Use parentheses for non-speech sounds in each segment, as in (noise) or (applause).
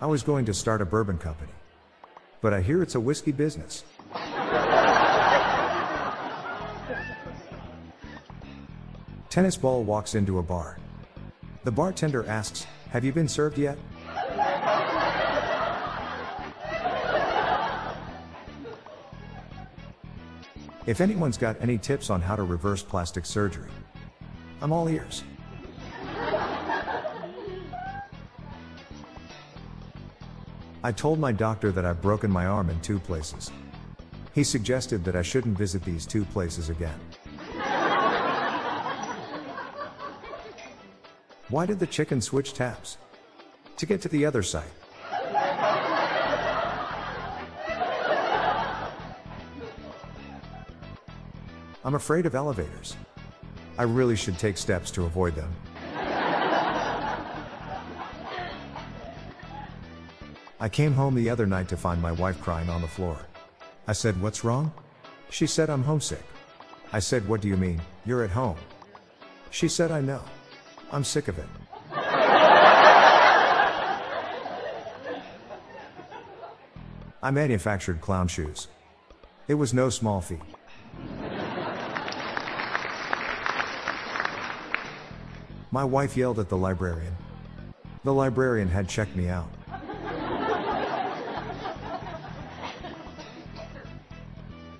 I was going to start a bourbon company. But I hear it's a whiskey business. Tennis ball walks into a bar. The bartender asks, Have you been served yet? If anyone's got any tips on how to reverse plastic surgery, I'm all ears. I told my doctor that I've broken my arm in two places. He suggested that I shouldn't visit these two places again. Why did the chicken switch taps? To get to the other side. I'm afraid of elevators. I really should take steps to avoid them. I came home the other night to find my wife crying on the floor. I said, What's wrong? She said, I'm homesick. I said, What do you mean? You're at home. She said, I know. I'm sick of it. I manufactured clown shoes. It was no small feat. My wife yelled at the librarian. The librarian had checked me out.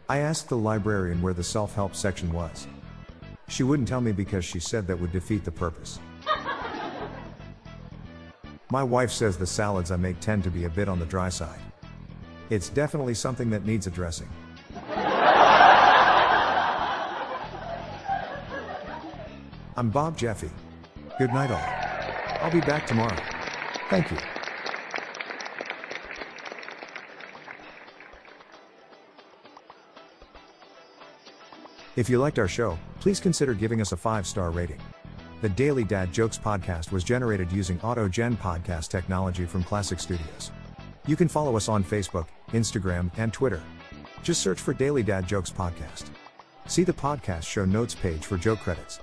I asked the librarian where the self help section was. She wouldn't tell me because she said that would defeat the purpose. (laughs) My wife says the salads I make tend to be a bit on the dry side. It's definitely something that needs addressing. (laughs) I'm Bob Jeffy. Good night, all. I'll be back tomorrow. Thank you. If you liked our show, please consider giving us a five star rating. The Daily Dad Jokes podcast was generated using AutoGen podcast technology from Klassic Studios. You can follow us on Facebook, Instagram, and Twitter. Just search for Daily Dad Jokes podcast. See the podcast show notes page for joke credits.